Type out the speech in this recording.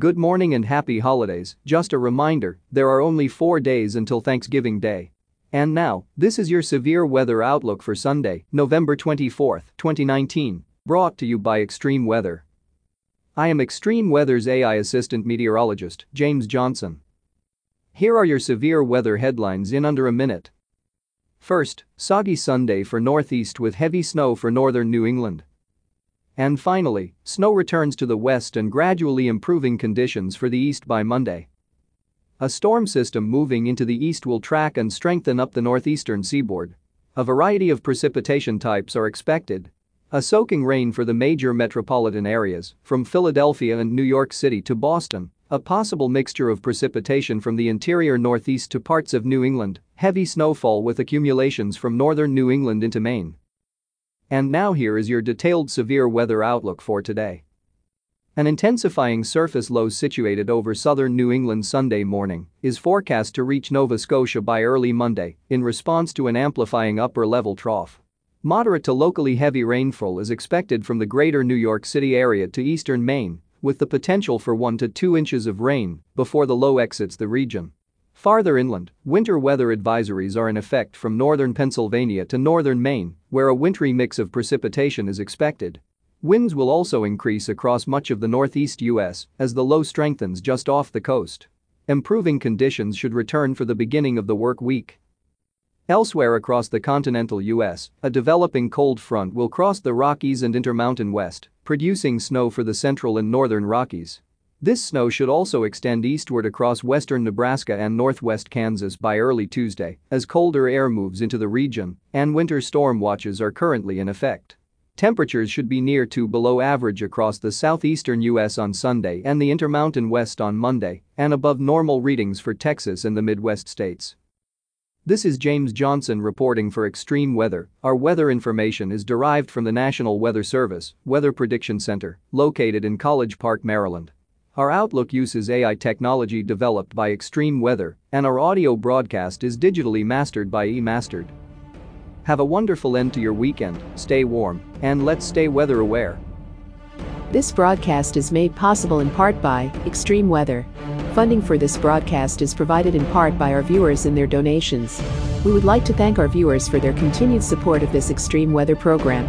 Good morning and happy holidays, just a reminder, there are only four days until Thanksgiving Day. And now, this is your severe weather outlook for Sunday, November 24, 2019, brought to you by Extreme Weather. I am Extreme Weather's AI assistant meteorologist, James Johnson. Here are your severe weather headlines in under a minute. First, soggy Sunday for Northeast with heavy snow for northern New England. And finally, snow returns to the west and gradually improving conditions for the east by Monday. A storm system moving into the east will track and strengthen up the northeastern seaboard. A variety of precipitation types are expected. A soaking rain for the major metropolitan areas, from Philadelphia and New York City to Boston. A possible mixture of precipitation from the interior northeast to parts of New England, heavy snowfall with accumulations from northern New England into Maine. And now here is your detailed severe weather outlook for today. An intensifying surface low situated over southern New England Sunday morning is forecast to reach Nova Scotia by early Monday in response to an amplifying upper level trough. Moderate to locally heavy rainfall is expected from the greater New York City area to eastern Maine, with the potential for 1 to 2 inches of rain before the low exits the region. Farther inland, winter weather advisories are in effect from northern Pennsylvania to northern Maine, where a wintry mix of precipitation is expected. Winds will also increase across much of the northeast U.S. as the low strengthens just off the coast. Improving conditions should return for the beginning of the work week. Elsewhere across the continental U.S., a developing cold front will cross the Rockies and Intermountain West, producing snow for the central and northern Rockies. This snow should also extend eastward across western Nebraska and northwest Kansas by early Tuesday as colder air moves into the region and winter storm watches are currently in effect. Temperatures should be near to below average across the southeastern U.S. on Sunday and the Intermountain West on Monday and above normal readings for Texas and the Midwest states. This is James Johnson reporting for Extreme Weather. Our weather information is derived from the National Weather Service Weather Prediction Center, located in College Park, Maryland. Our Outlook uses AI technology developed by Extreme Weather, and our audio broadcast is digitally mastered by eMastered. Have a wonderful end to your weekend, stay warm, and let's stay weather aware. This broadcast is made possible in part by Extreme Weather. Funding for this broadcast is provided in part by our viewers and their donations. We would like to thank our viewers for their continued support of this extreme weather program.